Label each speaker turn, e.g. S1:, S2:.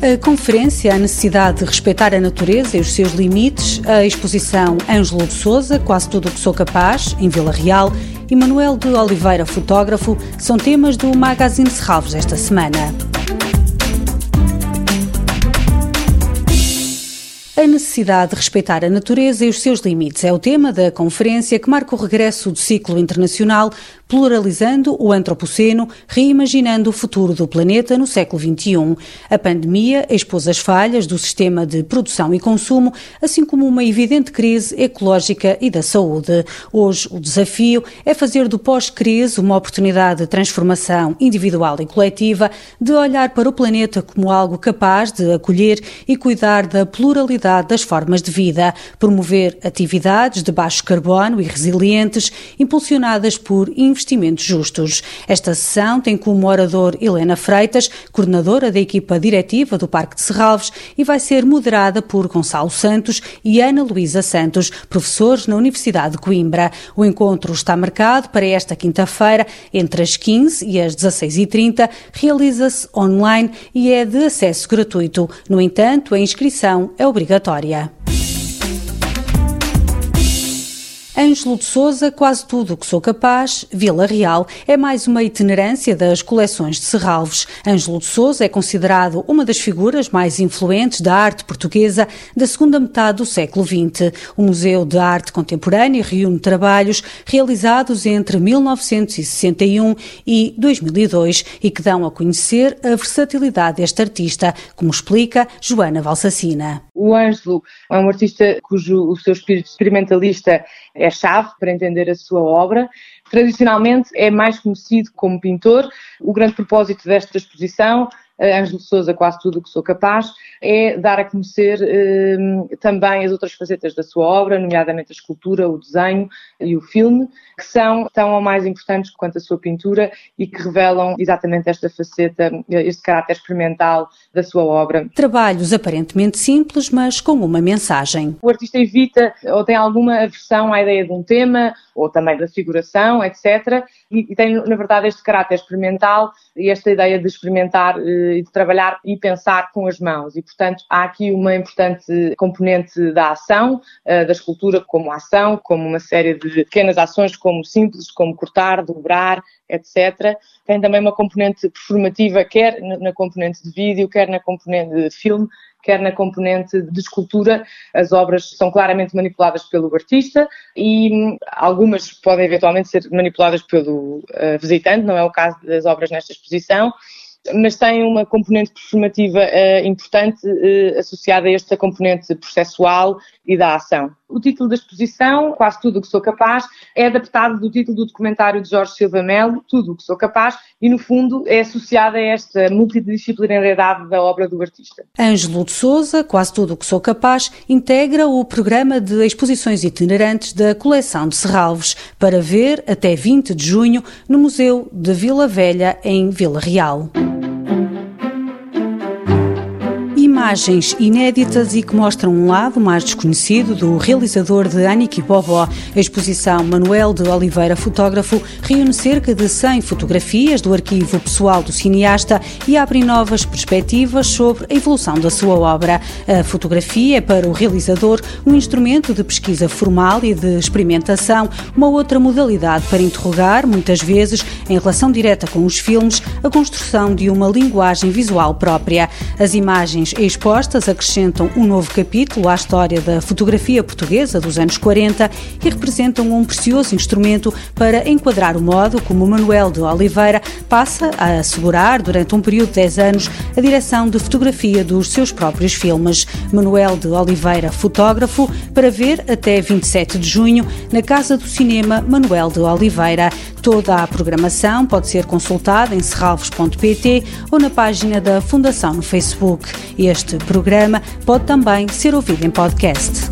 S1: A conferência A necessidade de respeitar a natureza e os seus limites, a exposição Ângelo de Souza, Quase Tudo o que Sou Capaz, em Vila Real, e Manuel de Oliveira, fotógrafo, são temas do Magazine Serralves esta semana. A necessidade de respeitar a natureza e os seus limites é o tema da conferência que marca o regresso do ciclo internacional Pluralizando o Antropoceno, reimaginando o futuro do planeta no século XXI. A pandemia expôs as falhas do sistema de produção e consumo, assim como uma evidente crise ecológica e da saúde. Hoje, o desafio é fazer do pós-crise uma oportunidade de transformação individual e coletiva, de olhar para o planeta como algo capaz de acolher e cuidar da pluralidade das formas de vida, promover atividades de baixo carbono e resilientes, impulsionadas por investimentos justos. Esta sessão tem como orador Helena Freitas, coordenadora da equipa diretiva do Parque de Serralves, e vai ser moderada por Gonçalo Santos e Ana Luísa Santos, professores na Universidade de Coimbra. O encontro está marcado para esta quinta-feira, entre as 15 e as 16h30, realiza-se online e é de acesso gratuito. No entanto, a inscrição é obrigatória Ângelo de Souza, Quase Tudo o que Sou Capaz, Vila Real, é mais uma itinerância das coleções de Serralves. Ângelo de Souza é considerado uma das figuras mais influentes da arte portuguesa da segunda metade do século XX. O Museu de Arte Contemporânea reúne trabalhos realizados entre 1961 e 2002 e que dão a conhecer a versatilidade deste artista, como explica Joana Valsacina.
S2: O Ângelo é um artista cujo o seu espírito experimentalista é chave para entender a sua obra. Tradicionalmente é mais conhecido como pintor. O grande propósito desta exposição Ângelo Souza, quase tudo o que sou capaz, é dar a conhecer eh, também as outras facetas da sua obra, nomeadamente a escultura, o desenho e o filme, que são tão ou mais importantes quanto a sua pintura e que revelam exatamente esta faceta, este caráter experimental da sua obra.
S1: Trabalhos aparentemente simples, mas com uma mensagem.
S2: O artista evita ou tem alguma aversão à ideia de um tema ou também da figuração, etc. E, tem, na verdade, este caráter experimental e esta ideia de experimentar eh, e de trabalhar e pensar com as mãos. E, portanto, há aqui uma importante componente da ação, eh, da escultura como ação, como uma série de pequenas ações, como simples, como cortar, dobrar, etc. Tem também uma componente performativa, quer na componente de vídeo, quer na componente de filme, quer na componente de escultura. As obras são claramente manipuladas pelo artista e hum, algumas podem eventualmente ser manipuladas pelo uh, visitante, não é o caso das obras nesta exposição mas tem uma componente performativa uh, importante uh, associada a esta componente processual e da ação. O título da exposição, Quase Tudo o que Sou Capaz, é adaptado do título do documentário de Jorge Silva Melo, Tudo o que Sou Capaz, e no fundo é associada a esta multidisciplinariedade da obra do artista.
S1: Ângelo de Souza, Quase Tudo o que Sou Capaz, integra o programa de exposições itinerantes da coleção de Serralves, para ver até 20 de junho no Museu de Vila Velha, em Vila Real imagens inéditas e que mostram um lado mais desconhecido do realizador de Aniki Bobó. A exposição Manuel de Oliveira, fotógrafo, reúne cerca de 100 fotografias do arquivo pessoal do cineasta e abre novas perspectivas sobre a evolução da sua obra. A fotografia é para o realizador um instrumento de pesquisa formal e de experimentação, uma outra modalidade para interrogar, muitas vezes, em relação direta com os filmes, a construção de uma linguagem visual própria. As imagens expostas acrescentam um novo capítulo à história da fotografia portuguesa dos anos 40 e representam um precioso instrumento para enquadrar o modo como Manuel de Oliveira passa a assegurar, durante um período de 10 anos, a direção de fotografia dos seus próprios filmes. Manuel de Oliveira, fotógrafo, para ver até 27 de junho na Casa do Cinema Manuel de Oliveira. Toda a programação pode ser consultada em serralvos.pt ou na página da Fundação no Facebook. Este programa pode também ser ouvido em podcast.